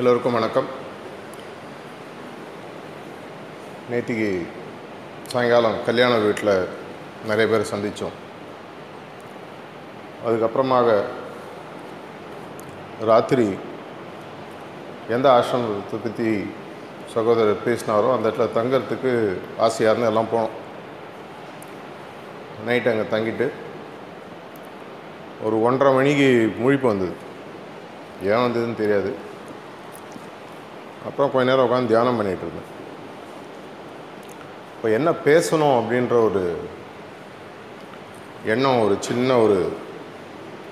எல்லோருக்கும் வணக்கம். நேற்றுக்கு சாயங்காலம் கல்யாண வீட்டில் நிறைய பேர் சந்தித்தோம். அதுக்கப்புறமாக ராத்திரி எந்த ஆசிரமத்தை பற்றி சகோதரர் பேசினாரோ அந்த இடத்துல தங்கறதுக்கு ஆசையாக இருந்து எல்லாம் போனோம். நைட் அங்கே தங்கிட்டு ஒரு ஒன்றரை மணிக்கு முழிப்பு வந்தது. ஏன் வந்ததுன்னு தெரியாது. அப்புறம் கொஞ்ச நேரம் உட்காந்து தியானம் பண்ணிகிட்டு இருந்தேன். இப்போ என்ன பேசணும் அப்படின்ற ஒரு எண்ணம் ஒரு சின்ன ஒரு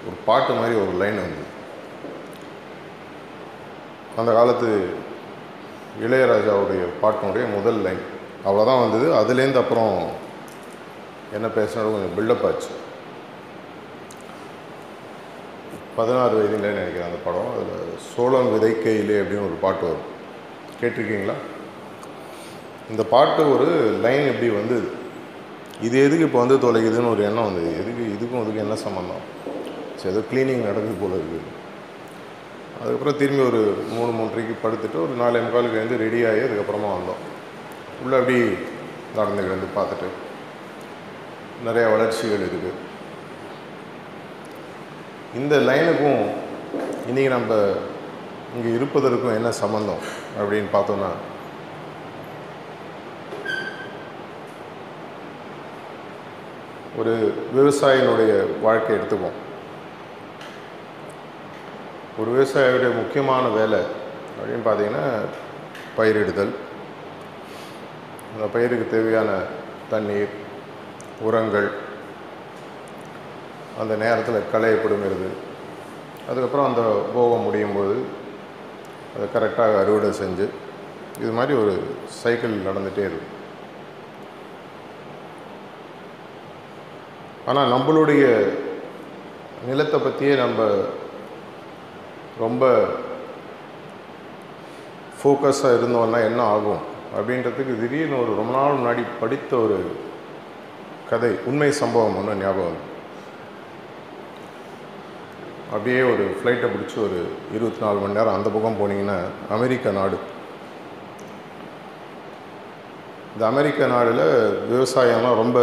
ஒரு பாட்டு மாதிரி ஒரு லைன் வந்து அந்த காலத்து இளையராஜாவுடைய பாட்டினுடைய முதல் லைன் அவ்வளோதான் வந்தது. அதுலேருந்து அப்புறம் என்ன பேசினாலும் கொஞ்சம் பில்டப் ஆச்சு. பதினாறு வயதில் நினைக்கிறேன் அந்த படம். அதில் சோழன் விதைக்கையிலே அப்படின்னு ஒரு பாட்டு வரும். கேட்டிருக்கீங்களா? இந்த பாட்டு ஒரு லைன் எப்படி வந்தது. இது எதுக்கு இப்போ வந்து தொலைக்குதுன்னு ஒரு எண்ணம் வந்தது. எதுக்கு இதுக்கும் அதுக்கு என்ன சம்மந்தம் சரி ஏதோ க்ளீனிங் நடக்குது போல இருக்குது அதுக்கப்புறம் திரும்பி ஒரு மூணு மூன்றரைக்கு படுத்துட்டு ஒரு நாலே முக்காலுக்கு வந்து ரெடி ஆகி அதுக்கப்புறமா வந்தோம். உள்ளே அப்படி நடந்து கிடந்து பார்த்துட்டு நிறையா வளர்ச்சிகள் இருக்குது இந்த லைனுக்கும் இன்றைக்கி நம்ம இங்கே இருப்பதற்கும் என்ன சம்மந்தம் அப்படின்னு பார்த்தோன்னா ஒரு விவசாயினுடைய வாழ்க்கை எடுத்துப்போம். ஒரு விவசாயியுடைய முக்கியமான வேலை அப்படின்னு பார்த்தீங்கன்னா பயிரிடுதல். அந்த பயிருக்கு தேவையான தண்ணீர் உரங்கள் அந்த நேரத்தில் களை பிடுங்கிறது. அதுக்கப்புறம் அந்த போகம் முடியும் போது அதை கரெக்டாக அறுவடை செஞ்சு இது மாதிரி ஒரு சைக்கிள் நடந்துகிட்டே இருக்கும். ஆனால் நம்மளுடைய நிலத்தை பற்றியே நம்ம ரொம்ப ஃபோக்கஸாக இருந்தோன்னா என்ன ஆகும் அப்படின்றதுக்கு திடீர்னு ஒரு ரொம்ப நாள் முன்னாடி படித்த ஒரு கதை உண்மை சம்பவம் ஒன்று ஞாபகம் அப்படியே ஒரு ஃப்ளைட்டை பிடிச்சி ஒரு இருபத்தி நாலு மணி நேரம் அந்த பக்கம் போனீங்கன்னா அமெரிக்க நாடு. இந்த அமெரிக்க நாடில் விவசாயம்லாம் ரொம்ப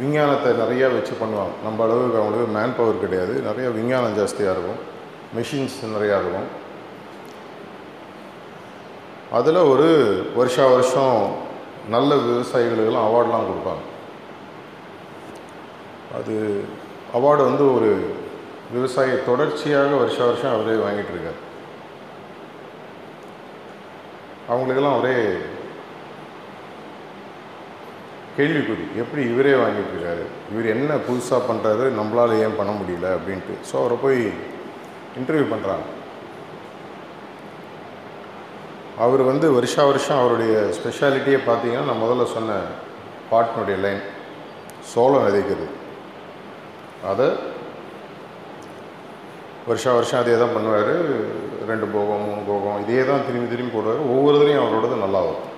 விஞ்ஞானத்தை நிறையா வச்சு பண்ணுவாங்க. நம்ம அளவுக்கு அவங்களுக்கு மேன் பவர் கிடையாது. நிறைய விஞ்ஞானம் ஜாஸ்தியாக இருக்கும். மிஷின்ஸ் நிறையா இருக்கும். அதில் ஒரு வருஷா வருஷம் நல்ல விவசாயிகளுக்கெல்லாம் அவார்ட்லாம் கொடுப்பாங்க. அது அவார்டு வந்து ஒரு விவசாயி தொடர்ச்சியாக வருஷா வருஷம் அவரே வாங்கிட்டு இருக்கார். அவங்களுக்கெல்லாம் ஒரே கேள்விக்குறி எப்படி இவரே வாங்கிட்டு இருக்காரு? இவர் என்ன புதுசாக பண்ணுறாரு நம்மளால் ஏன் பண்ண முடியல? அப்படின்ட்டு. ஸோ அவரை போய் இன்டர்வியூ பண்ணுறாங்க அவர் வந்து வருஷா வருஷம் அவருடைய ஸ்பெஷாலிட்டியே பார்த்தீங்கன்னா நான் முதல்ல சொன்ன பாட்டினுடைய லைன் சோளம் விதைக்கிறது அதை வருஷா வருஷம் அதே தான் பண்ணுவார். ரெண்டு போகம் மூணு போகம் இதே தான் திரும்பி திரும்பி போடுவார். ஒவ்வொருத்தரையும் அவரோடது நல்லா வரும்.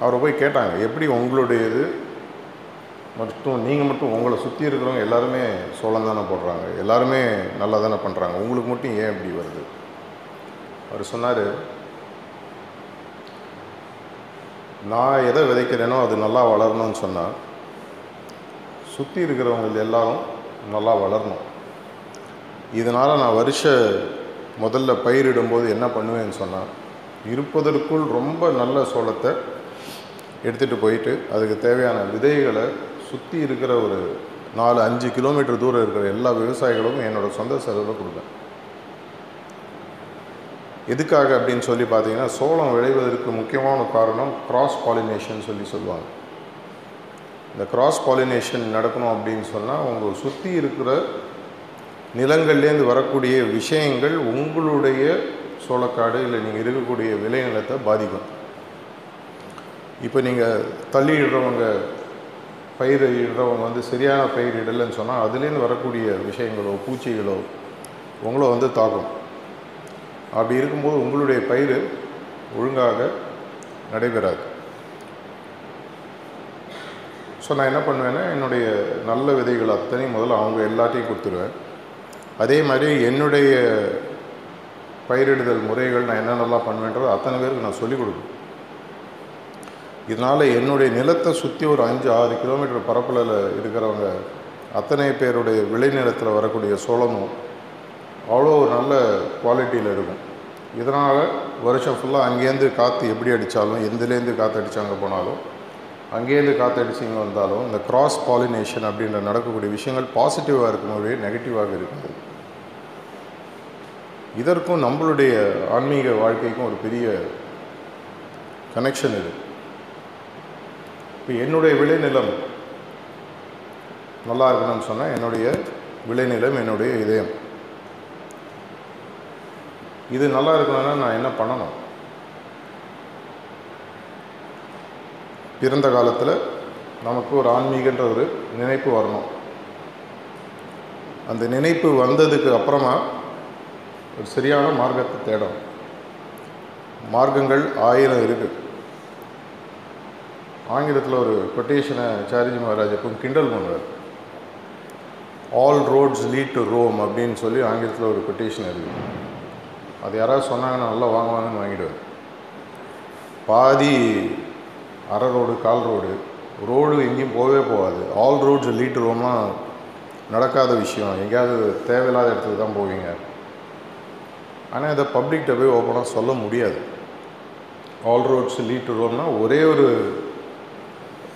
அவரை போய் கேட்டாங்க எப்படி உங்களுடையது? மட்டும் நீங்கள் மட்டும் உங்களை சுற்றி இருக்கிறவங்க எல்லாருமே சோளம் தானே போடுறாங்க. எல்லாருமே நல்லா தானே பண்ணுறாங்க உங்களுக்கு மட்டும் ஏன் இப்படி வருது? அவர் சொன்னார் நான் எதை விதைக்கிறேனோ அது நல்லா வளரணும்னு சொன்னால் சுற்றி இருக்கிறவங்க எல்லாரும் நல்லா வளரணும். இதனால் நான் வருஷ முதல்ல பயிரிடும்போது என்ன பண்ணுவேன்னு சொன்னால் இருப்பதற்குள் ரொம்ப நல்ல சோளத்தை எடுத்துகிட்டு போயிட்டு அதுக்கு தேவையான விதைகளை சுற்றி இருக்கிற ஒரு நாலு அஞ்சு கிலோமீட்டர் தூரம் இருக்கிற எல்லா விவசாயிகளுக்கும் என்னோடய சொந்த செலவில் கொடுப்பேன். எதுக்காக அப்படின்னு சொல்லி பார்த்தீங்கன்னா சோளம் விளைவதற்கு முக்கியமான காரணம் கிராஸ் பாலினேஷன் சொல்லி சொல்லுவாங்க. இந்த கிராஸ் பாலினேஷன் நடக்கணும் அப்படின்னு சொன்னால் உங்கள் சுற்றி இருக்கிற நிலங்கள்லேருந்து வரக்கூடிய விஷயங்கள் உங்களுடைய சோளக்காடு இல்லை நீங்கள் இருக்கக்கூடிய விளைநிலத்தை பாதிக்கும். இப்போ நீங்கள் தள்ளிடுறவங்க பயிரிடுறவங்க வந்து சரியான பயிரிடலைன்னு சொன்னால் அதுலேருந்து வரக்கூடிய விஷயங்களோ பூச்சிகளோ உங்களை வந்து தாக்கும். அப்படி இருக்கும்போது உங்களுடைய பயிர் ஒழுங்காக நடைபெறாது. ஸோ நான் என்ன பண்ணுவேன்னா என்னுடைய நல்ல விதைகள் அத்தனையும் முதல்ல அவங்க எல்லாத்தையும் கொடுத்துருவேன். அதே மாதிரி என்னுடைய பயிரிடுதல் முறைகள் நான் என்னென்னலாம் பண்ணுவேன்றது அத்தனை பேருக்கு நான் சொல்லிக் கொடுப்பேன் இதனால் என்னுடைய நிலத்தை சுற்றி ஒரு அஞ்சு ஆறு கிலோமீட்டர் பரப்பளவில் இருக்கிறவங்க அத்தனை பேருடைய விளைநிலத்தில் வரக்கூடிய சோளமும் அவ்வளோ ஒரு நல்ல குவாலிட்டியில் இருக்கும். இதனால் வருஷம் ஃபுல்லாக அங்கேருந்து காற்று எப்படி அடித்தாலும் எந்தலேருந்து காற்று அடித்தாங்க போனாலும் அங்கேருந்து காற்று இங்கே வந்தாலும் இந்த கிராஸ் பாலினேஷன் அப்படின்ற நடக்கக்கூடிய விஷயங்கள் பாசிட்டிவாக இருக்கும்போது நெகட்டிவாக இருக்குது இதற்கும் நம்மளுடைய ஆன்மீக வாழ்க்கைக்கும் ஒரு பெரிய கனெக்ஷன் இருக்குது இப்போ என்னுடைய விளைநிலம் நல்லா இருக்கணும்னு சொன்னால் என்னுடைய விளைநிலம் என்னுடைய இதயம். இது நல்லா இருக்கணும்னா நான் என்ன பண்ணணும்? பிறந்த காலத்தில் நமக்கு ஒரு ஆன்மீகன்ற ஒரு நினைப்பு வரணும். அந்த நினைப்பு வந்ததுக்கு அப்புறமா ஒரு சரியான மார்க்கத்தை தேடும் மார்க்கங்கள் ஆயிரம் இருக்குது ஆங்கிலத்தில் ஒரு கொட்டேஷனை சாரிஜி மகாராஜ் எப்பவும் கிண்டல் பண்ணுவார். All roads lead to Rome அப்படின்னு சொல்லி ஆங்கிலத்தில் ஒரு கொட்டேஷன் இருக்குது அது யாராவது சொன்னாங்கன்னா நல்லா வாங்குவாங்கன்னு வாங்கிடுவேன் பாதி அரை ரோடு கால் ரோடு ரோடு எங்கேயும் போகவே போகாது. ஆல் ரோட்ஸ் லீட் ரோம்னா நடக்காத விஷயம். எங்கேயாவது தேவையில்லாத இடத்துக்கு தான் போவீங்க. ஆனால் இதை பப்ளிக்கிட்ட போய் ஓப்பனாக சொல்ல முடியாது. ஆல் ரோட்ஸ் லீட் ரோம்னா ஒரே ஒரு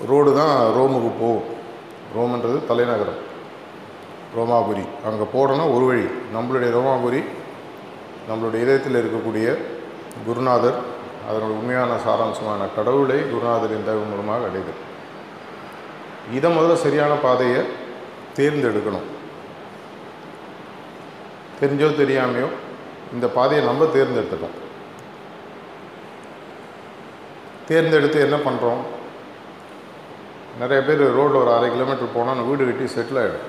ரோடு தான் ரோமுக்கு போகும். ரோம்ன்றது தலைநகரம். ரோமாபுரி. அங்கே போகிறோன்னா ஒரு வழி. நம்மளுடைய ரோமாபுரி நம்மளுடைய இதயத்தில் இருக்கக்கூடிய குருநாதர் அதனோட உண்மையான சாராம்சமான கடவுளை குருநாதரின் தயவு மூலமாக அடையுது இதை முதல்ல சரியான பாதையை தேர்ந்தெடுக்கணும். தெரிஞ்சோ தெரியாமையோ இந்த பாதையை நம்ம தேர்ந்தெடுத்துட்டோம். தேர்ந்தெடுத்து என்ன பண்ணுறோம் நிறைய பேர் ரோட்டில் ஒரு அரை கிலோமீட்டர் போனால் வீடு கட்டி செட்டில் ஆகிடும்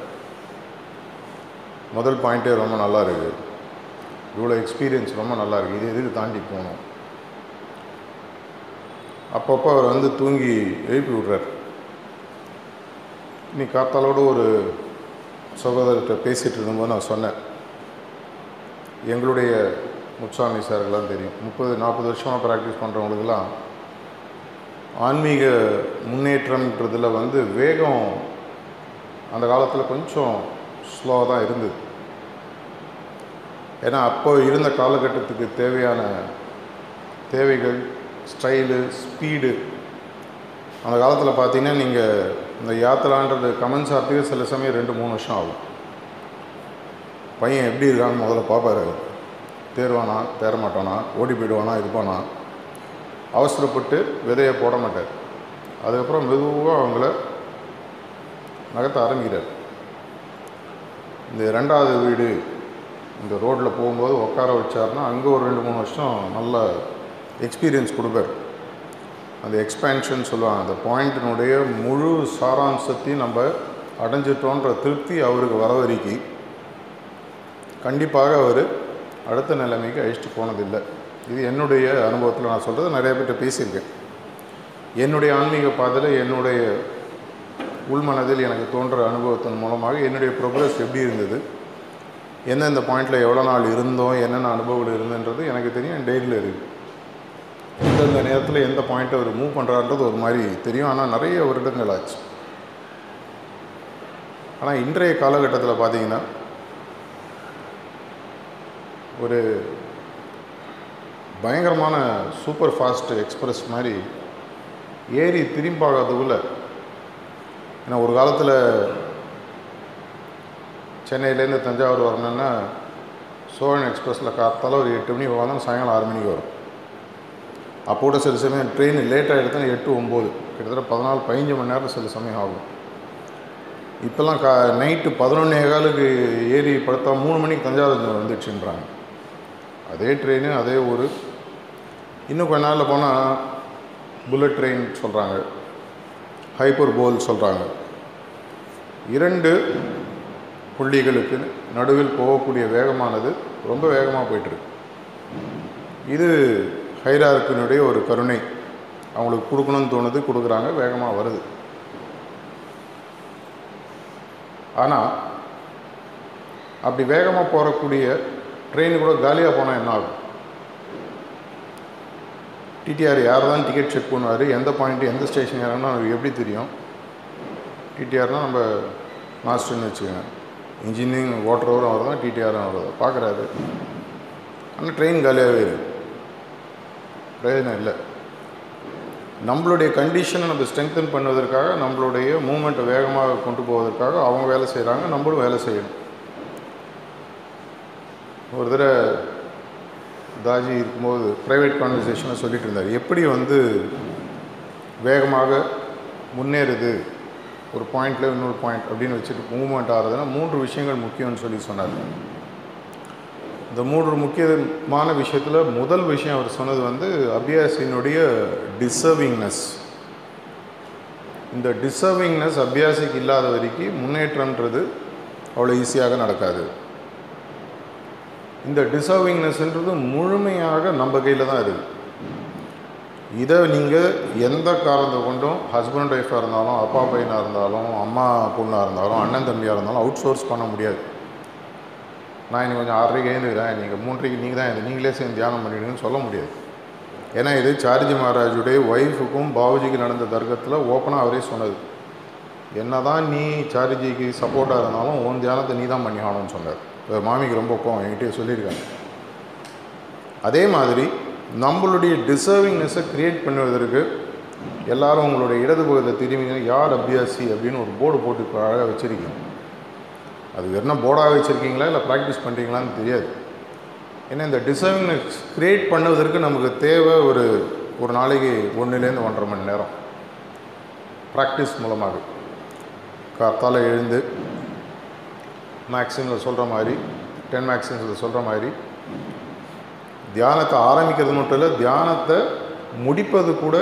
முதல் பாயிண்ட்டே ரொம்ப நல்லா இருக்குது இவ்வளோ எக்ஸ்பீரியன்ஸ் ரொம்ப நல்லா இருக்குது இது எதுக்கு தாண்டி போகணும் அப்பப்போ அவர் வந்து தூங்கி எழுப்பி விடுறார். நீ காத்தாலோடு ஒரு சகோதரர்கிட்ட பேசிகிட்டு இருந்தபோது நான் சொன்னேன் எங்களுடைய முச்சாமி சாருக்கெல்லாம் தெரியும். முப்பது நாற்பது வருஷமாக ப்ராக்டிஸ் பண்ணுறவங்களுக்கெல்லாம் ஆன்மீக முன்னேற்றம்ன்றதில் வந்து வேகம் அந்த காலத்தில் கொஞ்சம் ஸ்லோவாக தான் இருந்தது. ஏன்னா அப்போ இருந்த காலகட்டத்துக்கு தேவையான தேவைகள் ஸ்டைலு ஸ்பீடு. அந்த காலத்தில் பார்த்தீங்கன்னா நீங்கள் இந்த யாத்திரான்றது கமெண்ட்ஸ் ஆகிறதுக்கு சில சமயம் ரெண்டு மூணு வருஷம் ஆகும். பையன் எப்படி இருக்கான்னு முதல்ல பார்ப்பாரு தேர்வானா தேர மாட்டானா ஓடி போயிடுவானா இருப்பானா அவசரப்பட்டு விதையை போட மாட்டார். அதுக்கப்புறம் மெதுவாக அவங்கள நகர்த்த ஆரம்பிக்கிறார். இந்த ரெண்டாவது வீடு இந்த ரோட்டில் போகும்போது உட்கார வச்சார்னா அங்கே ஒரு ரெண்டு மூணு வருஷம் நல்ல எக்ஸ்பீரியன்ஸ் கொடுப்பார். அந்த எக்ஸ்பேன்ஷன் சொல்லுவாங்க. அந்த பாயிண்டினுடைய முழு சாராம்சத்தையும் நம்ம அடைஞ்சிட்டோன்ற திருப்தி அவருக்கு வர கண்டிப்பாக அவர் அடுத்த நிலைமைக்கு அழிச்சிட்டு போனதில்லை. இது என்னுடைய அனுபவத்தில் நான் சொல்கிறது நிறைய பேர்கிட்ட பேசியிருக்கேன். என்னுடைய ஆன்மீக பாதையில் என்னுடைய உள்மனதில் எனக்கு தோன்ற அனுபவத்தின் மூலமாக என்னுடைய ப்ரோக்ரஸ் எப்படி இருந்தது? எந்தெந்த பாயிண்டில் எவ்வளோ நாள் இருந்தோம்? என்னென்ன அனுபவங்கள் இருந்ததுன்றது எனக்கு தெரியும். என் டெய்லியில் இருக்குது எந்தெந்த நேரத்தில் எந்த பாயிண்ட்டை அவர் மூவ் பண்ணுறான்றது ஒரு மாதிரி தெரியும். ஆனால் நிறைய வருடங்கள் ஆச்சு. ஆனால் இன்றைய காலகட்டத்தில் பார்த்தீங்கன்னா ஒரு பயங்கரமான சூப்பர் ஃபாஸ்ட் எக்ஸ்பிரஸ் மாதிரி ஏறி திரும்பாகாததுக்குள்ள ஏன்னா ஒரு காலத்தில் சென்னையிலேருந்து தஞ்சாவூர் வரணுன்னா சோழன் எக்ஸ்பிரஸில் காத்தால ஒரு எட்டு மணிக்கு வந்தாலும் சாயங்காலம் ஆறு மணிக்கு வரும். அப்போ கூட சில சமயம் ட்ரெயின் லேட் ஆகிடுதுன்னா எட்டு ஒம்பது கிட்டத்தட்ட பதினாலு பதினஞ்சு மணி நேரம் சில சமயம் ஆகும். இப்போல்லாம் கா நைட்டு பதினொன்னே காலுக்கு ஏறி படுத்தா மூணு மணிக்கு தஞ்சாவூர் வந்துடுச்சுன்றாங்க. அதே ட்ரெயின் அதே ஊர். இன்னும் கொஞ்ச நாளில் போனால் புல்லட் ட்ரெயின் சொல்கிறாங்க ஹைப்பர் போல் சொல்கிறாங்க இரண்டு புள்ளிகளுக்கு நடுவில் போகக்கூடிய வேகமானது ரொம்ப வேகமாக போயிட்டுருக்கு இது ஹைரார்க்கினுடைய ஒரு கருணை அவங்களுக்கு கொடுக்கணும்னு தோணுது கொடுக்குறாங்க வேகமாக வருது. ஆனால் அப்படி வேகமாக போகக்கூடிய ட்ரெயின் கூட காலியாக போனால் என்ன ஆகும்? டிடிஆர் யார் தான் டிக்கெட் செக் பண்ணுவார் எந்த பாயிண்ட் எந்த ஸ்டேஷன் ஏறணும்னு அவருக்கு எப்படி தெரியும்? டிடிஆர்னால் நம்ம மாஸ்டர்னு வச்சுக்கோங்க. இன்ஜினியரிங் ஓட்டுறவரும் அவர் தான் டிடிஆரும் அவர் பார்க்குறாரு. ஆனால் ட்ரெயின் காலியாகவே இருக்கு. பிரயோஜனம் இல்லை. நம்மளுடைய கண்டிஷனை நம்ம ஸ்ட்ரெங்தன் பண்ணுவதற்காக நம்மளுடைய மூமெண்ட்டை வேகமாக கொண்டு போவதற்காக அவங்க வேலை செய்கிறாங்க நம்மளும் வேலை செய்யணும். ஒரு தடவை தாஜி இருக்கும்போது ப்ரைவேட் கான்வர்சேஷனை சொல்லிட்டு இருந்தார். எப்படி வந்து வேகமாக முன்னேறுது? ஒரு பாயிண்ட்டில் இன்னொரு பாயிண்ட் அப்படின்னு வச்சுட்டு மூவ்மெண்ட் ஆகிறதுனா மூன்று விஷயங்கள் முக்கியம்னு சொல்லி சொன்னார். இந்த மூன்று முக்கியமான விஷயத்தில் முதல் விஷயம் அவர் சொன்னது வந்து அபியாசினுடைய டிசர்விங்னஸ் இந்த டிசர்விங்னஸ் அபியாசிக்கு இல்லாத வரைக்கும் முன்னேற்றம்ன்றது அவ்வளோ ஈஸியாக நடக்காது. இந்த டிசர்விங்னஸ்ன்றது முழுமையாக நம்ம கையில் தான் இருக்குது இதை நீங்கள் எந்த காரணத்தை கொண்டும் ஹஸ்பண்ட் ஒய்ஃபாக இருந்தாலும் அப்பா பையனாக இருந்தாலும் அம்மா பொண்ணாக இருந்தாலும் அண்ணன் தம்பியாக இருந்தாலும் அவுட் சோர்ஸ் பண்ண முடியாது. நான் இன்னைக்கு கொஞ்சம் ஆறரைக்கு எழுந்துக்கிறேன். நீங்கள் மூன்றரைக்கு நீங்கள் தான் இது நீங்களே சேர்ந்து தியானம் பண்ணிவிடுங்கன்னு சொல்ல முடியாது. ஏன்னா இது சார்ஜி மகாராஜுடைய ஒய்ஃபுக்கும் பாபுஜிக்கு நடந்த தர்க்கத்தில் ஓப்பனாக அவரே சொன்னது. என்ன தான் நீ சார்ஜிக்கு சப்போர்ட்டாக இருந்தாலும் உன் தியானத்தை நீ தான் பண்ணி ஆகணும்னு சொன்னார். மாமிக்கு ரொம்ப கோவம் என்கிட்டயே சொல்லியிருக்காங்க. அதே மாதிரி நம்மளுடைய டிசர்விங்னஸை க்ரியேட் பண்ணுவதற்கு எல்லாரும் உங்களுடைய இடது பக்கத்தை திரும்பிங்க யார் அபியாசி? அப்படின்னு ஒரு போர்டு போட்டு அழகாக வச்சுருக்கீங்க. அது என்ன போர்டாக வச்சுருக்கீங்களா இல்லை ப்ராக்டிஸ் பண்ணுறீங்களான்னு தெரியாது. ஏன்னா இந்த டிசர்விங்னஸ் க்ரியேட் பண்ணுவதற்கு நமக்கு தேவை ஒரு ஒரு நாளைக்கு ஒன்றுலேருந்து ஒன்றரை மணி நேரம். ப்ராக்டிஸ் மூலமாக. காத்தால் எழுந்து மேக்ஸிமில் சொல்கிற மாதிரி டென் மேக்ஸிம்ஸில் சொல்கிற மாதிரி தியானத்தை ஆரம்பிக்கிறது மட்டும் இல்லை தியானத்தை முடிப்பது கூட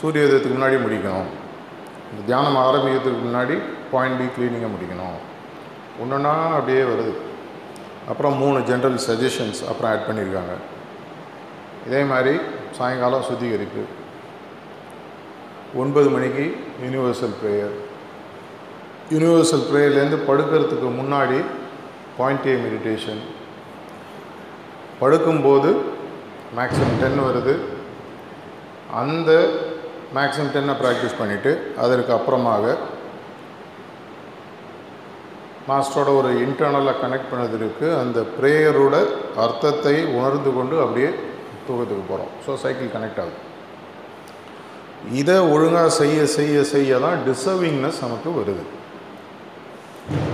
சூரிய உதயத்துக்கு முன்னாடி முடிக்கணும். இந்த தியானம் ஆரம்பிக்கிறதுக்கு முன்னாடி பாயிண்ட் பி க்ளீனிங்கை முடிக்கணும். ஒன்றுனா அப்படியே வருது. அப்புறம் மூணு ஜென்ரல் சஜஷன்ஸ் அப்புறம் ஆட் பண்ணியிருக்காங்க இதே மாதிரி சாயங்காலம் சுத்திகரிப்பு. ஒன்பது மணிக்கு யூனிவர்சல் ப்ரேயர் யூனிவர்சல் ப்ரேயர்லேருந்து படுக்கிறதுக்கு முன்னாடி பாயிண்ட் ஏ மெடிடேஷன் படுக்கும்போது மேக்ஸிமம் டென் வருது. அந்த மேக்ஸிமம் டென்னை ப்ராக்டிஸ் பண்ணிவிட்டு அதற்கு அப்புறமாக மாஸ்டரோட ஒரு இன்டர்னலாக கனெக்ட் பண்ணதற்கு அந்த ப்ரேயரோட அர்த்தத்தை உணர்ந்து கொண்டு அப்படியே தூக்கத்துக்கு போகிறோம் ஸோ சைக்கிள் கனெக்ட் ஆகுது. இதை ஒழுங்காக செய்ய செய்ய செய்ய தான் டிசர்விங்னஸ் நமக்கு வருது.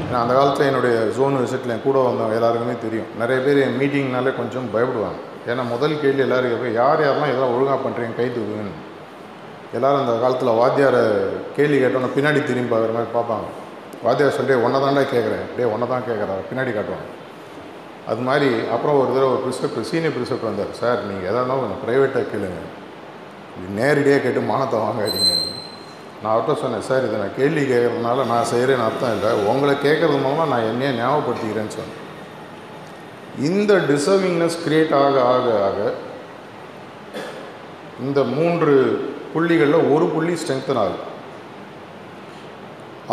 ஏன்னா அந்த காலத்தில் என்னுடைய ஜோன் விசிட்டில் என் கூட வந்தவங்க எல்லாருக்குமே தெரியும். நிறைய பேர் என் மீட்டிங்னாலே கொஞ்சம் பயப்படுவாங்க. ஏன்னா முதல் கேள்வி எல்லாருக்கும் யார் யாரெல்லாம் இதெல்லாம் ஒழுங்காக பண்ணுறீங்க கை தூக்குங்கன்னு. எல்லோரும் அந்த காலத்தில் வாத்தியாரை கேள்வி கேட்டோன்னா பின்னாடி திரும்பி பார்க்குற மாதிரி பார்ப்பாங்க. வாத்தியார் சொல்லிட்டே ஒன்றை தாண்டா கேட்குறேன் டே ஒன்றை தான் கேட்குறாரு பின்னாடி காட்டுவாங்க. அது மாதிரி அப்புறம் ஒரு தடவை ஒரு ப்ரிசெப்ட் சீனியர் ப்ரிசெப்ட் வந்தார். சார் நீங்கள் எதாக இருந்தாலும் கொஞ்சம் ப்ரைவேட்டாக கேளுங்க. நேரடியாக கேட்டு மானத்தை வாங்காதீங்க. நான் அவர்கிட்ட சொன்னேன் சார் இதை நான் கேள்வி கேட்குறதுனால நான் செய்கிறேன்னு அர்த்தம் இல்லை. உங்களை கேட்குறது மூலமாக நான் என்னையே ஞாபகப்படுத்திக்கிறேன்னு சொன்னேன். இந்த டிசர்விங்னஸ் க்ரியேட் ஆக ஆக ஆக இந்த மூன்று புள்ளிகளில் ஒரு புள்ளி ஸ்ட்ரென்த்தன் ஆகும்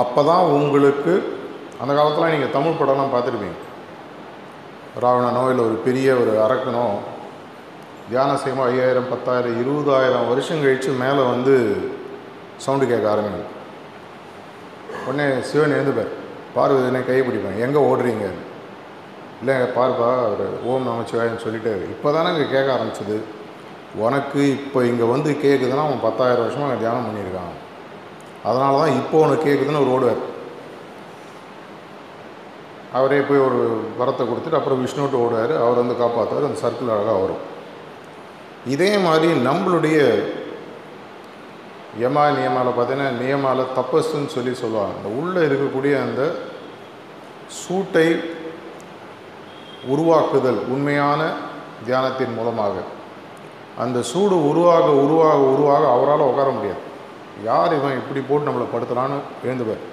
அப்போ தான் உங்களுக்கு அந்த காலத்தில் நீங்கள் தமிழ் படம்லாம் பார்த்துருப்பீங்க. ராவணனோ இல்லை ஒரு பெரிய ஒரு அரக்கனோ தியானம் செய்யமோ ஐயாயிரம் பத்தாயிரம் இருபதாயிரம் வருஷம் கழித்து மேலே வந்து சவுண்டு கேட்க ஆரம்பிக்கும் உடனே சிவன் எழுந்துப்பார் பார்வதினே கை பிடிப்பேன் எங்கே ஓடுறீங்க? இல்லை பார்ப்பா அவர் ஓம் நமச்சிவாயன்னு சொல்லிட்டு இப்போ தானே இங்கே கேட்க ஆரம்பிச்சது. உனக்கு இப்போ இங்கே வந்து கேட்குதுன்னா அவன் பத்தாயிரம் வருஷமாக தியானம் பண்ணியிருக்கான். அதனால தான் இப்போ உனக்கு கேட்குதுன்னு ஒரு ஓடுவார். அவரே போய் ஒரு வரத்தை கொடுத்துட்டு அப்புறம் விஷ்ணுட்டு ஓடுவார். அவர் வந்து காப்பாற்றுவார் அந்த சர்க்கிள் அழகாக வரும். இதே மாதிரி நம்மளுடைய யமா நியமாவில் பார்த்தீங்கன்னா நியமால தப்பஸ்ன்னு சொல்லி சொல்லுவாங்க. அந்த உள்ளே இருக்கக்கூடிய அந்த சூட்டை உருவாக்குதல் உண்மையான தியானத்தின் மூலமாக. அந்த சூடு உருவாக உருவாக உருவாக அவரால் உட்கார முடியாது. யார் இவன் இப்படி போட்டு நம்மளை படுத்துறான்னு எழுந்துப்பார்.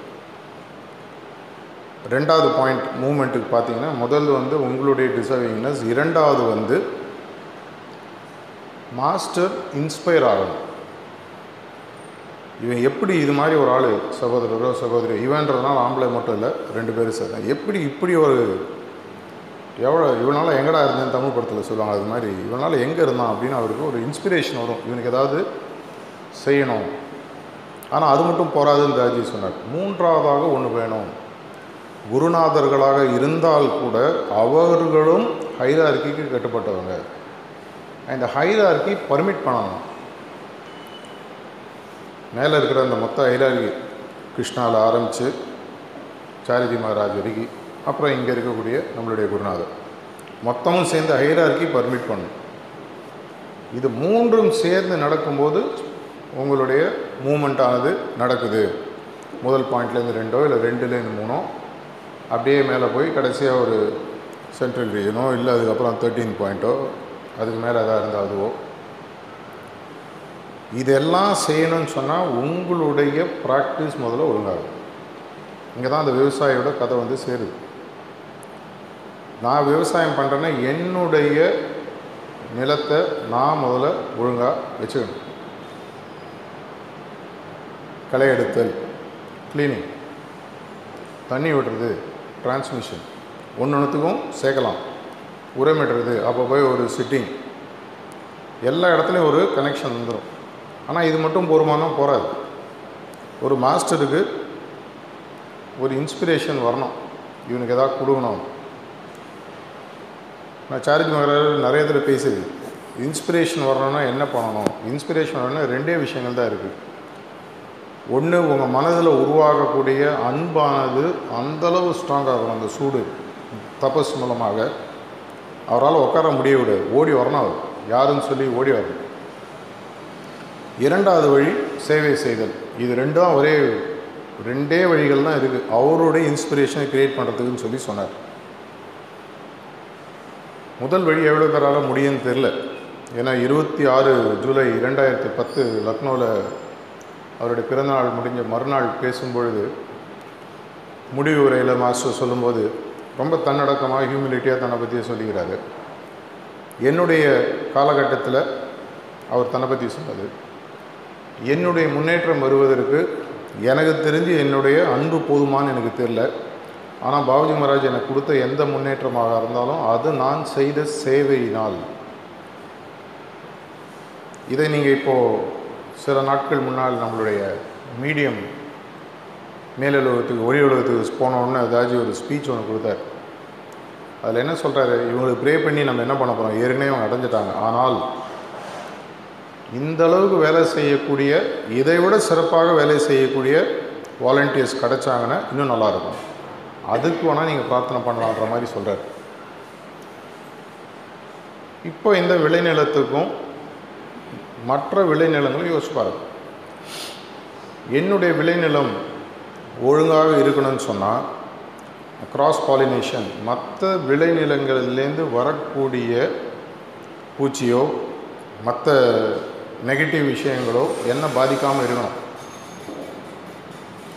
ரெண்டாவது பாயிண்ட் மூமெண்ட்டுக்கு பார்த்தீங்கன்னா முதல் வந்து உங்களுடைய டிசர்விங்னஸ் இரண்டாவது வந்து மாஸ்டர் இன்ஸ்பயர் ஆகணும். இவன் எப்படி இது மாதிரி ஒரு ஆள்? சகோதரரோ சகோதரி இவன்றதுனால ஆம்பளை மட்டும் இல்லை ரெண்டு பேரும் சார் எப்படி இப்படி ஒரு எவ்வளோ இவனால் எங்கடா இருந்தேன்னு தமிழ் படத்தில் சொல்லுவாங்க அது மாதிரி. இவனால் எங்கே இருந்தான் அப்படின்னு அவருக்கு ஒரு இன்ஸ்பிரேஷன் வரும். இவனுக்கு ஏதாவது செய்யணும். ஆனால் அது மட்டும் போராதுன்னு தாஜி சொன்னார். மூன்றாவதாக ஒன்று வேணும். குருநாதர்களாக இருந்தால் கூட அவர்களும் ஹைரார்க்கிக்கு கட்டுப்பட்டவங்க. இந்த ஹைரார்க்கி பர்மிட் பண்ணணும். மேலே இருக்கிற அந்த மொத்த ஹைரார்கி கிருஷ்ணாவில் ஆரம்பித்து சாரிஜி மகாராஜ் வரைக்கும் அப்புறம் இங்கே இருக்கக்கூடிய நம்மளுடைய குருநாதர். மொத்தமும் சேர்ந்து ஹைரார்க்கி பர்மிட் பண்ணும் இது மூன்றும் சேர்ந்து நடக்கும்போது உங்களுடைய மூமெண்ட் ஆனது நடக்குது. முதல் பாயிண்ட்லேருந்து ரெண்டோ இல்லை ரெண்டுலேருந்து மூணோ அப்படியே மேலே போய் கடைசியாக ஒரு சென்ட்ரல் ரீஜனோ இல்லை அதுக்கப்புறம் தேர்ட்டீன் பாயிண்ட்டோ அதுக்கு மேலே எதாவது இருந்தால் அதுவோ. இதெல்லாம் செய்யணும்னு சொன்னால் உங்களுடைய ப்ராக்டிஸ் முதல்ல ஒழுங்காகும் இங்கே தான் அந்த விவசாயியோட கதை வந்து சேருது. நான் விவசாயம் பண்ணுறேன்னா என்னுடைய நிலத்தை நான் முதல்ல ஒழுங்காக வச்சுக்கணும். களை எடுத்தல் க்ளீனிங் தண்ணி விடுறது டிரான்ஸ்மிஷன் ஒன்று ஒன்றுத்துக்கும் சேர்க்கலாம். உரமிடுறது அப்போ போய் ஒரு சிட்டிங் எல்லா இடத்துலையும் ஒரு கனெக்ஷன் வந்துடும் ஆனால் இது மட்டும் போருமானம் போகாது ஒரு மாஸ்டருக்கு ஒரு இன்ஸ்பிரேஷன் வரணும். இவனுக்கு எதாவது கொடுக்கணும். நான் சார்ஜ் மகராஜ் நிறைய தடவை பேசுது இன்ஸ்பிரேஷன் வரணும்னா என்ன பண்ணணும்? இன்ஸ்பிரேஷன் வரணும்னா ரெண்டே விஷயங்கள் தான் இருக்குது ஒன்று உங்கள் மனதில் உருவாகக்கூடிய அன்பானது அந்தளவு ஸ்ட்ராங்காகும் அந்த சூடு தபஸ் மூலமாக. அவரால் உட்கார முடிய விடாது ஓடி வரணும் அவர். யாருன்னு சொல்லி ஓடி வரணும். இரண்டாவது வழி சேவை செய்தல். இது ரெண்டும் ஒரே ரெண்டே வழிகள் தான் இருக்குது அவருடைய இன்ஸ்பிரேஷனை க்ரியேட் பண்ணுறதுக்குன்னு சொல்லி சொன்னார். முதல் வழி எவ்வளோ பேரால் முடியும்னு தெரில ஏன்னா இருபத்தி ஆறு ஜூலை இரண்டாயிரத்தி பத்து லக்னோவில் அவருடைய பிறந்தநாள் முடிஞ்ச மறுநாள் பேசும்பொழுது முடிவு உரையில் மாஸ்டர் சொல்லும்போது ரொம்ப தன்னடக்கமாக ஹியூமிலிட்டியாக தன்னை பற்றியே சொல்லிக்கிறாரு. என்னுடைய காலகட்டத்தில் அவர் தன்னை பற்றி சொன்னது என்னுடைய முன்னேற்றம் வருவதற்கு எனக்கு தெரிஞ்சு என்னுடைய அன்பு போதுமான்னு எனக்கு தெரில ஆனால் பாபுஜி மகாராஜ் எனக்கு கொடுத்த எந்த முன்னேற்றமாக இருந்தாலும் அது நான் செய்த சேவையினால். இதை நீங்கள் இப்போது சில நாட்கள் முன்னால் நம்மளுடைய மீடியம் மேலுலகத்துக்கு ஒளி உலகத்துக்கு போனோடனே ஏதாச்சும் ஒரு ஸ்பீச் ஒன்று கொடுத்தார். அதில் என்ன சொல்கிறாரு இவங்களுக்கு ப்ரே பண்ணி நம்ம என்ன பண்ண போகிறோம் ஏற்கனவே அவங்க அடைஞ்சிட்டாங்க. ஆனால் இந்த அளவுக்கு வேலை செய்யக்கூடிய இதை விட சிறப்பாக வேலை செய்யக்கூடிய வாலண்டியர்ஸ் கிடச்சாங்கன்னா இன்னும் நல்லாயிருக்கும் அதுக்கு வேணால் நீங்கள் பிரார்த்தனை பண்ணலான்ற மாதிரி சொல்கிறார் இப்போ இந்த விளைநிலத்துக்கும் மற்ற விளைநிலங்களும் யோசிப்பார் என்னுடைய விளைநிலம் ஒழுங்காக இருக்கணும்னு சொன்னால் கிராஸ் பாலினேஷன் மற்ற விளைநிலங்களிலேருந்து வரக்கூடிய பூச்சியோ மற்ற நெகட்டிவ் விஷயங்களோ என்ன பாதிக்காமல் இருக்கணும்?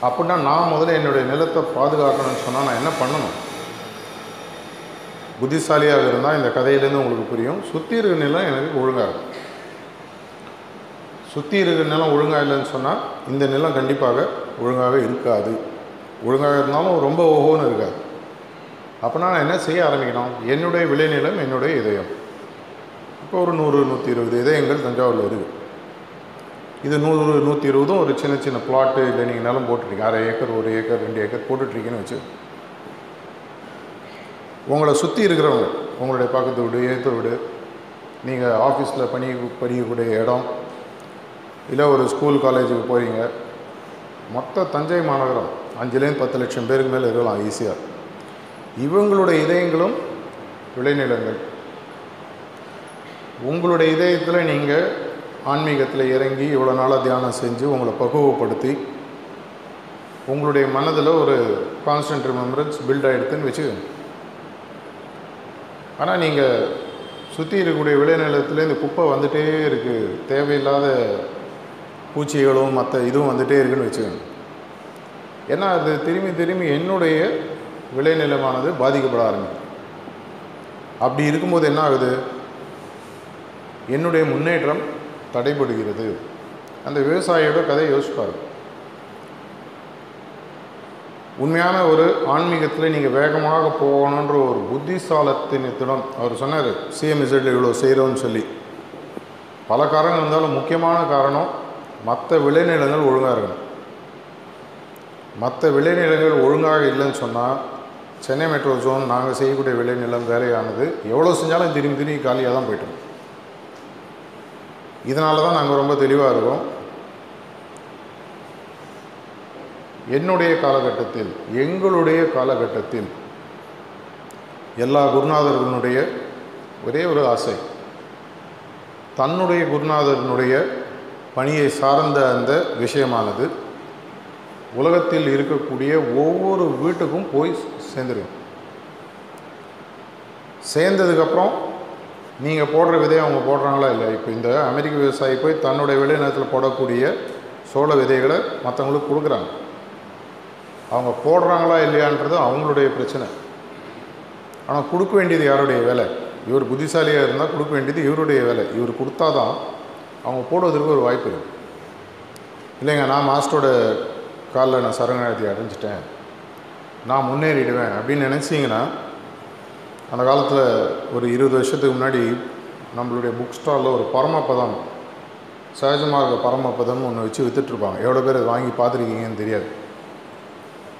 அப்படின்னா நான் முதல்ல என்னுடைய நிலத்தை பாதுகாக்கணும்னு சொன்னால் நான் என்ன பண்ணணும்? புத்திசாலியாக இருந்தால் இந்த கதையிலேருந்து உங்களுக்கு புரியும். சுற்றி இருக்கிற நிலம் எனக்கு ஒழுங்காக சுற்றி இருக்கிற நிலம் ஒழுங்காக இல்லைன்னு சொன்னால் இந்த நிலம் கண்டிப்பாக ஒழுங்காக இருக்காது. ஒழுங்காக இருந்தாலும் ரொம்ப ஓஹோன்னு இருக்காது. அப்போனா நான் என்ன செய்ய ஆரம்பிக்கணும்? என்னுடைய விளைநிலம் என்னுடைய இதயம். இப்போ ஒரு நூறு நூற்றி இருபது இதயங்கள் தஞ்சாவூரில் இருக்குது இது நூறு நூற்றி இருபதும் ஒரு சின்ன சின்ன பிளாட்டு இல்லை நீங்கள் நிலம் போட்டுருக்கீங்க. அரை ஏக்கர் ஒரு ஏக்கர் ரெண்டு ஏக்கர் போட்டுட்ருக்கீங்கன்னு வச்சு உங்களை சுற்றி இருக்கிறவங்க உங்களுடைய பக்கத்து வீடு ஏற்ற வீடு நீங்கள் ஆஃபீஸில் பணி படிக்கக்கூடிய இடம் இல்லை ஒரு ஸ்கூல் காலேஜுக்கு போகிறீங்க மொத்த தஞ்சை மாநகரம் அஞ்சுலேருந்து பத்து லட்சம் பேருக்கு மேலே இருக்கலாம் ஈஸியாக இவங்களுடைய இதயங்களும் விளைநிலங்கள். உங்களுடைய இதயத்தில் நீங்கள் ஆன்மீகத்தில் இறங்கி இவ்வளோ நாளாக தியானம் செஞ்சு உங்களை பக்குவப்படுத்தி உங்களுடைய மனதில் ஒரு கான்ஸ்டன்ட் ரிமெம்பரன்ஸ் பில்ட் ஆகிடுதுன்னு வச்சுக்கோங்க. ஆனால் நீங்கள் சுற்றி இருக்கக்கூடிய விளைநிலத்தில் இந்த குப்பை வந்துகிட்டே இருக்குது தேவையில்லாத பூச்சிகளும் மற்ற இதுவும் வந்துகிட்டே இருக்குன்னு வச்சுக்கோங்க. ஏன்னா அது திரும்பி திரும்பி என்னுடைய விளைநிலமானது பாதிக்கப்பட ஆரம்பிக்கும் அப்படி இருக்கும்போது என்ன ஆகுது? என்னுடைய முன்னேற்றம் தடைபடுகிறது. அந்த விவசாயியோட கதை யோசிப்பார் உண்மையான ஒரு ஆன்மீகத்தில் நீங்கள் வேகமாக போகணுன்ற ஒரு புத்திசாலத்தினத்திடம் அவர் சொன்னார் சிஎம்இசட்டில் இவ்வளோ செய்கிறோன்னு சொல்லி. பல காரணங்கள் இருந்தாலும் முக்கியமான காரணம் மற்ற விளைநிலங்கள் ஒழுங்காக இருக்கணும். மற்ற விளைநிலங்கள் ஒழுங்காக இல்லைன்னு சொன்னால் சென்னை மெட்ரோ ஜோன் நாங்கள் செய்யக்கூடிய விளைநிலம் வேலையானது எவ்வளோ செஞ்சாலும் திரும்பி திரும்பி காலியாக தான் போய்ட்டோம் இதனால தான் நாங்கள் ரொம்ப தெளிவாக இருக்கோம். என்னுடைய காலகட்டத்தில் எங்களுடைய காலகட்டத்தில் எல்லா குருநாதர்களுடைய ஒரே ஒரு ஆசை. தன்னுடைய குருநாதரனுடைய பணியை சார்ந்த அந்த விஷயமானது உலகத்தில் இருக்கக்கூடிய ஒவ்வொரு வீட்டுக்கும் போய் சேர்ந்துடும் சேர்ந்ததுக்கப்புறம் நீங்கள் போடுற விதையை அவங்க போடுறாங்களா இல்லை இப்போ இந்த அமெரிக்க விவசாயி போய் தன்னுடைய விளைநிலத்தில் போடக்கூடிய சோள விதைகளை மற்றவங்களுக்கு கொடுக்குறாங்க. அவங்க போடுறாங்களா இல்லையான்றது அவங்களுடைய பிரச்சனை. ஆனால் கொடுக்க வேண்டியது யாருடைய வேலை? இவர் புத்திசாலியாக இருந்தால் கொடுக்க வேண்டியது இவருடைய வேலை. இவர் கொடுத்தா தான் அவங்க போடுவதற்கு ஒரு வாய்ப்பு இருக்குது இல்லைங்க நான் மாஸ்டரோட காலில் நான் சரணாகதி அடைஞ்சிட்டேன். நான் முன்னேறிடுவேன் அப்படின்னு நினச்சிங்கன்னா அந்த காலத்தில் ஒரு இருபது வருஷத்துக்கு முன்னாடி நம்மளுடைய புக் ஸ்டாலில் ஒரு பரமபதம் சகஜமாக பரமபதம்னு ஒன்று வச்சு விற்றுட்ருப்பாங்க எவ்வளோ பேர் அதை வாங்கி பார்த்துருக்கீங்கன்னு தெரியாது.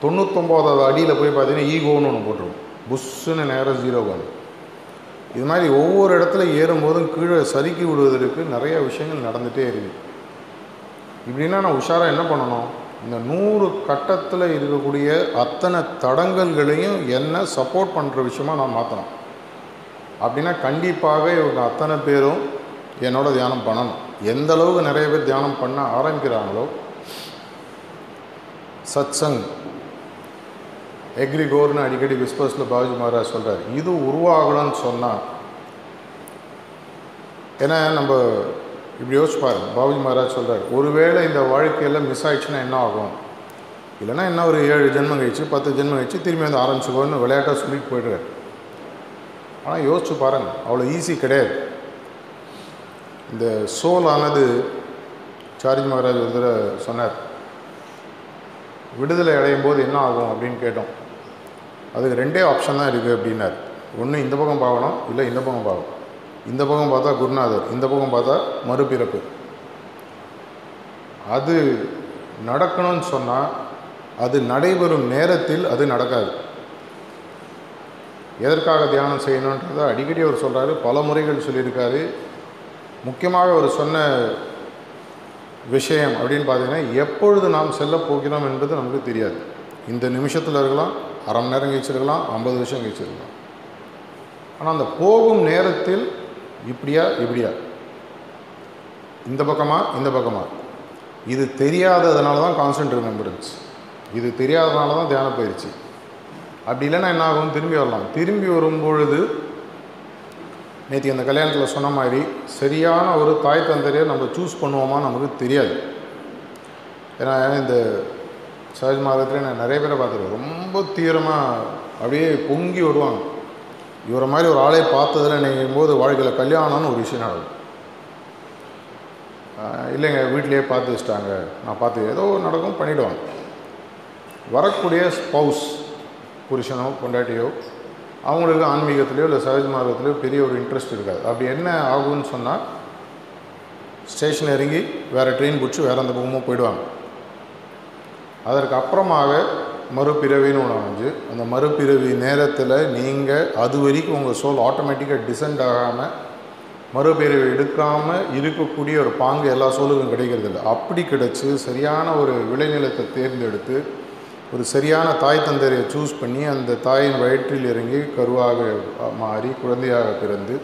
தொண்ணூத்தொம்போதாவது அடியில் போய் பார்த்தீங்கன்னா ஈகோன்னு ஒன்று போட்டிருக்கும். புஷ்ஷுன்னு நேரம் ஜீரோ இது மாதிரி ஒவ்வொரு இடத்துல ஏறும்போதும் கீழே சறுக்கி விடுவதற்கு நிறைய விஷயங்கள் நடந்துகிட்டே இருக்குது இப்படின்னா நான் உஷாராக என்ன பண்ணணும்? இந்த நூறு கட்டத்தில் இருக்கக்கூடிய அத்தனை தடங்கல்களையும் என்ன சப்போர்ட் பண்ணுற விஷயமா நான் மாற்றணும் அப்படின்னா கண்டிப்பாக இவங்க அத்தனை பேரும் என்னோட தியானம் பண்ணணும். எந்த அளவுக்கு நிறைய பேர் தியானம் பண்ண ஆரம்பிக்கிறாங்களோ சத்சங் எக்ரிகோர்னு அடிக்கடி விஸ்பர்ஸில் பாபுஜி மகாராஜ் சொல்கிறார் இது உருவாகணும்னு சொன்னால் ஏன்னா நம்ம இப்படி யோசிப்பார் பாபுஜி மகாராஜ் சொல்கிறார் ஒருவேளை இந்த வாழ்க்கையில் மிஸ் ஆயிடுச்சுன்னா என்ன ஆகும்? இல்லைன்னா என்ன ஒரு ஏழு ஜென்மம் கழிச்சு பத்து ஜென்மம் கழிச்சு திரும்பி வந்து ஆரம்பிச்சுக்கோன்னு விளையாட்டாக சொல்லிட்டு போய்டுறாரு. ஆனால் யோசிச்சு பாருங்கள் அவ்வளோ ஈஸி கிடையாது. இந்த சோல் ஆனது சார்ஜி மகாராஜ் ஒரு தடவை சொன்னார் விடுதலை அடையும் போது என்ன ஆகும்? அப்படின்னு கேட்டோம். அதுக்கு ரெண்டே ஆப்ஷன் தான் இருக்குது அப்படின்னார். ஒன்று இந்த பக்கம் பார்க்கணும் இல்லை இந்த பக்கம் பார்க்கணும் இந்த பக்கம் பார்த்தா குருநாதர் இந்த பக்கம் பார்த்தா மறுபிறப்பு. அது நடக்கணும்னு சொன்னால் அது நடைபெறும் நேரத்தில் அது நடக்காது. எதற்காக தியானம் செய்யணுன்றதை அடிக்கடி அவர் சொல்கிறாரு பல முறைகள் சொல்லியிருக்காரு. முக்கியமாக அவர் சொன்ன விஷயம் அப்படின்னு பார்த்தீங்கன்னா எப்பொழுது நாம் செல்ல போகிறோம் என்பது நமக்கு தெரியாது. இந்த நிமிஷத்தில் இருக்கலாம் அரை மணி நேரம் கழிச்சிருக்கலாம் ஐம்பது வருஷம் கழிச்சிருக்கலாம். ஆனால் அந்த போகும் நேரத்தில் இப்படியா இப்படியா? இந்த பக்கமா இந்த பக்கமா? இது தெரியாததுனால தான் கான்ஸ்டன்ட் ரிமெம்பரன்ஸ் இது தெரியாததுனால தான் தியான பயிற்சி அப்படி இல்லைன்னா என்ன ஆகும்? திரும்பி வரலாம். திரும்பி வரும்பொழுது நேற்று அந்த கல்யாணத்தில் சொன்ன மாதிரி சரியான ஒரு தாய் தந்தரையை நம்ம சூஸ் பண்ணுவோமா நமக்கு தெரியாது. ஏன்னா இந்த சஹஜ் மாதத்தில் நான் நிறைய பேரை பார்த்துருக்கேன். ரொம்ப தீவிரமாக அப்படியே பொங்கி வருவாங்க இவரை மாதிரி ஒரு ஆளை பார்த்ததில் நினைக்கும் போது வாழ்க்கையில் கல்யாணம்னு ஒரு விஷயம் நடக்கும் இல்லைங்க வீட்டிலேயே பார்த்து வச்சிட்டாங்க. நான் பார்த்து ஏதோ நடக்கும் பண்ணிவிடுவாங்க வரக்கூடிய ஸ்பவுஸ் புருஷனோ பொண்டாட்டியோ அவங்களுக்கு ஆன்மீகத்திலையோ இல்லை சகஜ மார்க்கத்திலையோ பெரிய ஒரு இன்ட்ரெஸ்ட் இருக்காது. அப்படி என்ன ஆகும்னு சொன்னால் ஸ்டேஷன் இறங்கி வேறு ட்ரெயின் பிடிச்சி வேறு அந்த பக்கமும் போயிடுவாங்க. அதற்கு அப்புறமாக மறுபிறவின்னு ஒன்று அமைஞ்சு அந்த மறுபிறவி நேரத்தில் நீங்கள் அது வரைக்கும் உங்கள் சோல் ஆட்டோமேட்டிக்காக டிசெண்ட் ஆகாமல் மறுபிறவி எடுக்காமல் இருக்கக்கூடிய ஒரு பாங்கு எல்லா சோலுக்கும் கிடைக்கிறது இல்லை. அப்படி கிடச்சி சரியான ஒரு விளைநிலத்தை தேர்ந்தெடுத்து ஒரு சரியான தாய் தந்தையை சூஸ் பண்ணி அந்த தாயின் வயிற்றில் இறங்கி கருவாக மாறி குழந்தையாக பிறந்து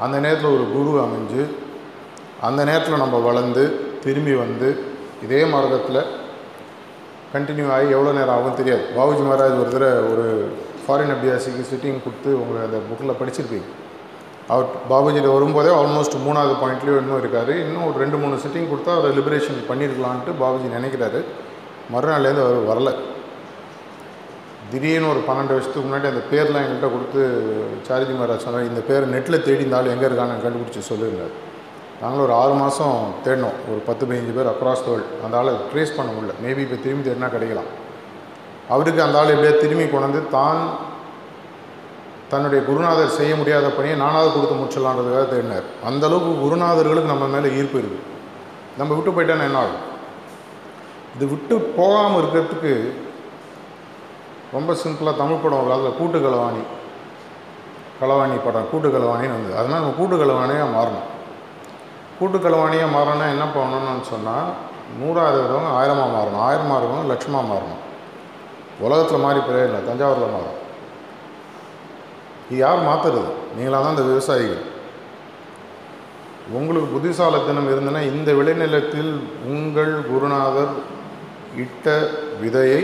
அந்த நேரத்தில் ஒரு குரு அமைஞ்சு அந்த நேரத்தில் நம்ம வளர்ந்து திரும்பி வந்து இதே மார்க்கத்தில் கண்டினியூ ஆகி எவ்வளோ நேரம் ஆகும் தெரியாது. பாபுஜி மகாராஜ் ஒரு தடவை ஒரு ஃபாரின் அபியாசிக்கு சிட்டிங் கொடுத்து உங்களை அந்த புக்கில் படிச்சிருப்பீங்க. அவர் பாபுஜியில் வரும்போதே ஆல்மோஸ்ட் மூணாவது பாயிண்ட்லேயும் இன்னும் இருக்கார். இன்னும் ஒரு ரெண்டு மூணு சிட்டிங் கொடுத்தா அவரை லிபரேஷன் பண்ணியிருக்கலான்ட்டு பாபுஜி நினைக்கிறாரு. மறுநாள்லேருந்து அவர் வரல. திடீர்னு ஒரு பன்னெண்டு வருஷத்துக்கு முன்னாடி அந்த பேர்லாம் எங்கள்கிட்ட கொடுத்து சாரிஜி மகாராஜ் சொன்னார் இந்த பேர் நெட்டில் தேடி இருந்தாலும் எங்கே இருக்கான்னு கண்டுபிடிச்சி சொல்லியிருந்தார் நாங்களும் ஒரு ஆறு மாதம் தேடினோம் ஒரு பத்து பதினஞ்சு பேர் அக்ராஸ் வேர்ல்டு அந்த ஆளை ட்ரேஸ் பண்ண முடியல. மேபி இப்போ திரும்பி தேடினா கிடைக்கலாம். அவருக்கு அந்த ஆள் எப்படியா திரும்பி கொண்டு வந்து தான் தன்னுடைய குருநாதர் செய்ய முடியாத பணியை நானாவது கொடுத்து முடிச்சிடலான்றதுக்காக தேடினார். அந்தளவுக்கு குருநாதர்களுக்கு நம்ம மேலே ஈர்ப்பு இருக்குது நம்ம விட்டு போயிட்டோன்னா என்ன ஆகும்? இது விட்டு போகாமல் இருக்கிறதுக்கு ரொம்ப சிம்பிளாக தமிழ் படம் ஒரு கூட்டு களவாணி களவாணி படம் கூட்டு களவாணின்னு வந்து அதனால் நம்ம கூட்டு களவாணியாக மாறணும். கூட்டுக்கலவாணியாக மாறணும்னா என்ன பண்ணணும்னு சொன்னால் நூறாயிரம் இருக்கிறவங்க ஆயிரமாக மாறணும். ஆயிரமாக இருக்கிறவங்க லட்சமாக மாறணும். உலகத்தில் மாறி பிறகு இல்லை தஞ்சாவூரில் மாறும். இது யார் மாற்றுறது நீங்களாக தான் இந்த விவசாயிகள். உங்களுக்கு புத்திசாலித்தனம் இருந்ததுன்னா இந்த விளைநிலத்தில் உங்கள் குருநாதர் இட்ட விதையை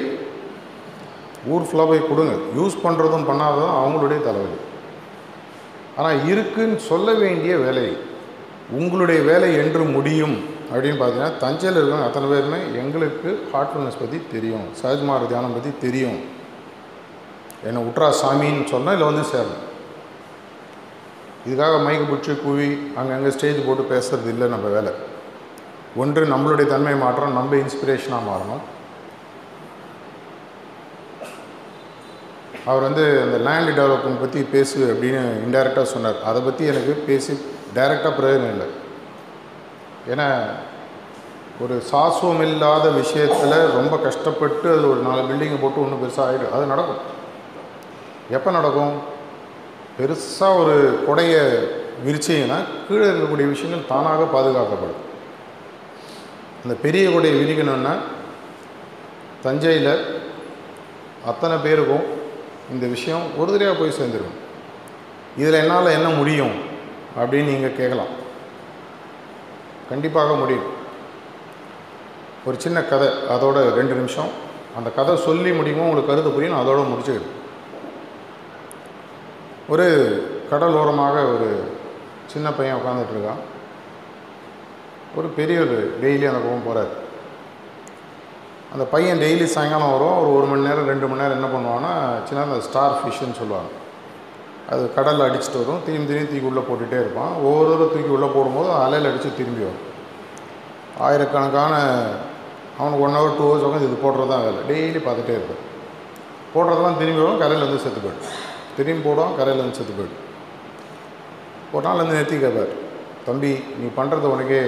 ஊர் ஃபுல்லாக போய் கொடுங்க. யூஸ் பண்ணுறதும் பண்ணாததும் அவங்களுடைய தலைவலி. ஆனால் இருக்குன்னு சொல்ல வேண்டிய வேலை உங்களுடைய வேலை என்று முடியும் அப்படின்னு பார்த்தீங்கன்னா தஞ்சையில் இருக்கிறவங்க அத்தனை பேருமே எங்களுக்கு ஹார்ட்ஃபுல்னஸ் பற்றி தெரியும். சஹஜ்மார தியானம் பற்றி தெரியும். என்னை உட்ரா சாமின்னு சொன்னால் இதில் வந்து சேரணும். இதுக்காக மைக்கு பிடிச்சி குவி அங்கங்கே ஸ்டேஜ் போட்டு பேசுறது இல்லை நம்ம வேலை. ஒன்று நம்மளுடைய தன்மை மாற்றம் நம்ம இன்ஸ்பிரேஷனாக மாறணும். அவர் வந்து அந்த லேண்ட் டெவலப்மெண்ட் பற்றி பேசு அப்படின்னு இன்டைரக்டாக சொன்னார். அதை பற்றி எனக்கு பேசி டைரெக்டாக பிரயோஜனம் இல்லை. ஏன்னா ஒரு சாஸ்வம் இல்லாத விஷயத்தில் ரொம்ப கஷ்டப்பட்டு அதில் ஒரு நாலு பில்டிங்கை போட்டு ஒன்றும் பெருசாக ஆகிடும் அது நடக்கும். எப்போ நடக்கும்? பெருசாக ஒரு கொடையை விரிச்சிங்கன்னா கீழே இருக்கக்கூடிய விஷயங்கள் தானாக பாதுகாக்கப்படும். அந்த பெரிய கொடையை விரிக்கணும்னா தஞ்சையில் அத்தனை பேருக்கும் இந்த விஷயம் ஒரு தடவையாக போய் சேர்ந்துருக்கும். இதில் என்னால் என்ன முடியும்? அப்படின்னு நீங்கள் கேட்கலாம். கண்டிப்பாக முடியும். ஒரு சின்ன கதை அதோட ரெண்டு நிமிஷம். அந்த கதை சொல்லி முடியுமோ உங்களுக்கு கருத்து புரியும் அதோடு அதோட ஒரு கடலோரமாக ஒரு சின்ன பையன் உட்காந்துட்ருக்கான் ஒரு பெரிய ஒரு டெய்லி அந்த பக்கம் போகிறார் அந்த பையன் டெய்லி சாயங்காலம் வரும் ஒரு ஒரு மணி நேரம் ரெண்டு மணி நேரம் என்ன பண்ணுவான்னா சின்ன அந்த ஸ்டார் ஃபிஷ்ஷுன்னு சொல்லுவாங்க. அது கடலில் அடிச்சுட்டு வரும். திரும்பி திரும்பி தூக்கி உள்ளே போட்டுகிட்டே இருப்பான். ஒவ்வொரு தடவை தூக்கி உள்ளே போடும்போது அலையில் அடித்து திரும்பி வரும். ஆயிரக்கணக்கான அவனுக்கு ஒன் ஹவர் டூ ஹவர்ஸ் உட்காந்து இது போடுறது தான் வேலை. டெய்லி பார்த்துட்டே இருப்பான். போடுறதெல்லாம் திரும்பி வரும் கரையில் வந்து செத்து போயிடும். திரும்பி போடுவான் கரையில் வந்து செத்து போயிடும். ஒரு நாள் வந்து நிறுத்தி கேட்பார் தம்பி நீ பண்ணுறது உனக்கே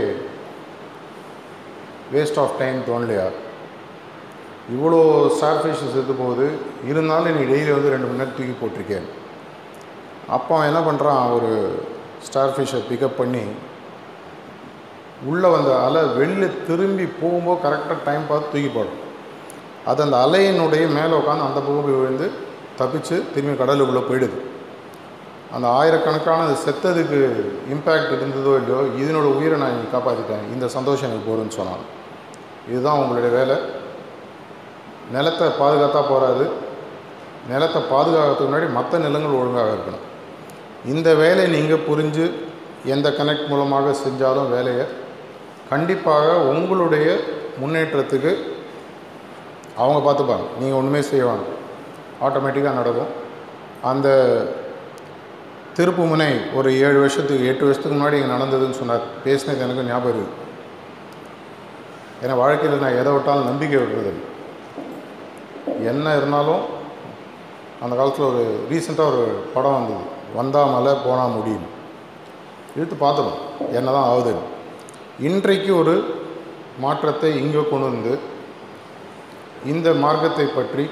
வேஸ்ட் ஆஃப் டைம் தோணலையா? இவ்வளோ ஸ்டார் ஃபிஷ் செத்து போகுது. இருந்தாலும் நீ டெய்லி வந்து ரெண்டு மணி நேரம் தூக்கி போட்டிருக்கேன். அப்போ அவன் என்ன பண்ணுறான் ஒரு ஸ்டார் ஃபிஷ்ஷை பிக்கப் பண்ணி உள்ளே வந்த அலை வெளில திரும்பி போகும்போது கரெக்டாக டைம் பார்த்து தூக்கி போடும். அது அந்த அலையினுடைய மேலே உட்காந்து அந்த பக்கம் போய் விழுந்து தப்பிச்சு திரும்பி கடலுக்குள்ளே போயிடுது. அந்த ஆயிரக்கணக்கான அது செத்ததுக்கு இம்பேக்ட் இருந்ததோ இல்லையோ இதனோட உயிரை நான் இங்கே காப்பாற்றிட்டேன் இந்த சந்தோஷம் எனக்கு போகிறேன்னு சொன்னான் இதுதான் உங்களுடைய வேலை. நிலத்தை பாதுகாத்தா போகாது நிலத்தை பாதுகாக்கிறதுக்கு முன்னாடி மற்ற நிலங்கள் ஒழுங்காக இருக்கணும். இந்த வேலையை நீங்கள் புரிஞ்சு எந்த கனெக்ட் மூலமாக செஞ்சாலும் வேலையை கண்டிப்பாக உங்களுடைய முன்னேற்றத்துக்கு அவங்க பார்த்துப்பாங்க. நீங்கள் ஒன்றுமே செய்வாங்க ஆட்டோமேட்டிக்காக நடக்கும். அந்த திருப்பு முனை ஒரு ஏழு வருஷத்துக்கு எட்டு வருஷத்துக்கு முன்னாடி இங்கே நடந்ததுன்னு சொன்னார். பேசினது எனக்கு ஞாபகம் இருக்குது ஏன்னா வாழ்க்கையில் நான் எதை விட்டாலும் நம்பிக்கை விடுறது என்ன இருந்தாலும் அந்த காலத்தில் ஒரு ரீசெண்டாக ஒரு படம் வந்தது. வந்தால் மலை போனால் முடியும். இழுத்து பார்த்துடும் என்ன தான் ஆகுது? இன்றைக்கு ஒரு மாற்றத்தை இங்கே கொண்டு வந்து இந்த மார்க்கத்தை பற்றி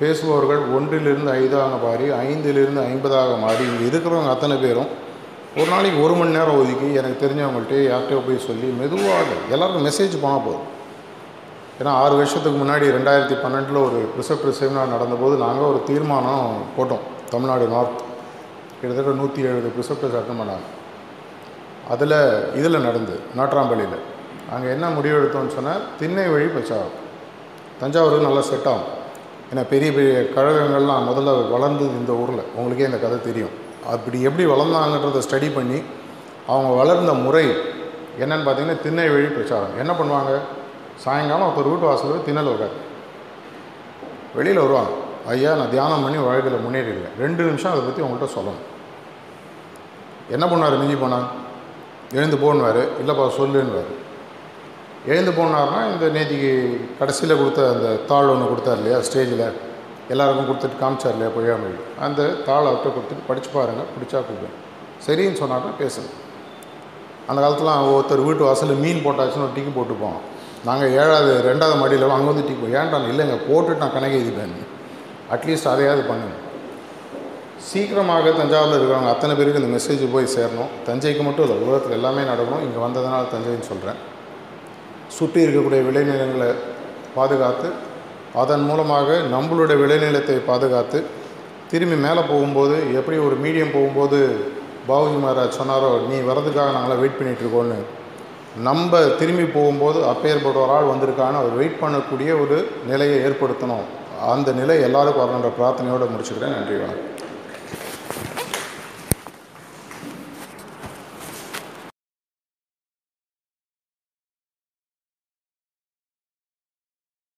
பேசுபவர்கள் ஒன்றிலிருந்து ஐந்தாக மாறி ஐந்திலிருந்து ஐம்பதாக மாறி இங்கே இருக்கிறவங்க அத்தனை பேரும் ஒரு நாளைக்கு ஒரு மணி நேரம் ஒதுக்கி எனக்கு தெரிஞ்சவங்கள்ட்டே யார்கிட்டயோ போய் சொல்லி மெதுவாக எல்லாருக்கும் மெசேஜ் போனால் போதும். ஏன்னா ஆறு வருஷத்துக்கு முன்னாடி ரெண்டாயிரத்தி பன்னெண்டில் ஒரு ப்ரிசப்டர் செமினார் நடந்தபோது நாங்கள் ஒரு தீர்மானம் போட்டோம். தமிழ்நாடு நார்த் கிட்டத்தட்ட நூற்றி எழுபது ப்ரிசப்டர்ஸ் அட்டன் பண்ணாங்க. அதில் இதில் நடந்து நாட்ராம்பள்ளியில் அங்கே என்ன முடிவு எடுத்தோம்னு சொன்னால் திண்ணை வழி பிரச்சாரம். தஞ்சாவூருக்கு நல்லா செட் ஆகும். ஏன்னா பெரிய பெரிய கழகங்கள்லாம் முதல்ல வளர்ந்தது இந்த ஊரில். உங்களுக்கே இந்த கதை தெரியும். அப்படி எப்படி வளர்ந்தாங்கன்றதை ஸ்டடி பண்ணி அவங்க வளர்ந்த முறை என்னன்னு பார்த்தீங்கன்னா திண்ணை வழி பிரச்சாரம். என்ன பண்ணுவாங்க? சாயங்காலம் ஒருத்தர் வீட்டு வாசலில் திண்ணல் வருவார் வெளியில் வருவாங்க. ஐயா நான் தியானம் பண்ணி வாழ்க்கையில் முன்னேறிடுவேன் ரெண்டு நிமிஷம் அதை பற்றி உங்கள்கிட்ட சொல்லணும். என்ன பண்ணார்? மிஞ்சி போனார். எழுந்து போன்னுவார் இல்லைப்பா சொல்லுன்னுவார். எழுந்து போனார்னா இந்த நேத்திக்கு கடைசியில் கொடுத்த அந்த தாள் ஒன்று கொடுத்தார் இல்லையா ஸ்டேஜில். எல்லாருக்கும் கொடுத்துட்டு காமிச்சார் இல்லையா பொய்யாமொழி. அந்த தாளை அவர்கிட்ட கொடுத்துட்டு படித்து பாருங்கள் பிடிச்சா கொடுப்பேன் சரின்னு சொன்னார்னா பேசுங்க. அந்த காலத்தில் ஒருத்தர் வீட்டு வாசலில் மீன் போட்டாச்சுன்னு ஒரு டிக்கி போட்டுப்போம். நாங்கள் ஏழாவது ரெண்டாவது மாடியில் அங்கே வந்து டிக்கி ஏன்டா இல்லைங்க போட்டுட்டு நான் கணக்கு எழுதிப்பேன் அட்லீஸ்ட் அதையாவது பண்ணுங்கள் சீக்கிரமாக தஞ்சாவூரில் இருக்கிறவங்க அத்தனை பேருக்கு இந்த மெசேஜ் போய் சேரணும். தஞ்சைக்கு மட்டும் இல்லை உலகத்தில் எல்லாமே நடக்கணும். இங்கே வந்ததுனால தஞ்சைன்னு சொல்கிறேன் சுற்றி இருக்கக்கூடிய விளைநிலங்களை பாதுகாத்து அதன் மூலமாக நம்மளுடைய விளைநிலத்தை பாதுகாத்து திரும்பி மேலே போகும்போது எப்படி ஒரு மீடியம் போகும்போது பாபுஜி மகாராஜ் சொன்னாரோ நீ வரதுக்காக நாங்களாம் வெயிட் பண்ணிகிட்ருக்கோன்னு நம்ம திரும்பி போகும்போது அப்பேற்பட்ட ஒரு ஆள் வந்திருக்கான்னு அவர் வெயிட் பண்ணக்கூடிய ஒரு நிலையை ஏற்படுத்தணும். அந்த நிலை எல்லாருக்கும் வரணுன்ற பிரார்த்தனையோடு முடிச்சுக்கிறேன். நன்றி வணக்கம்.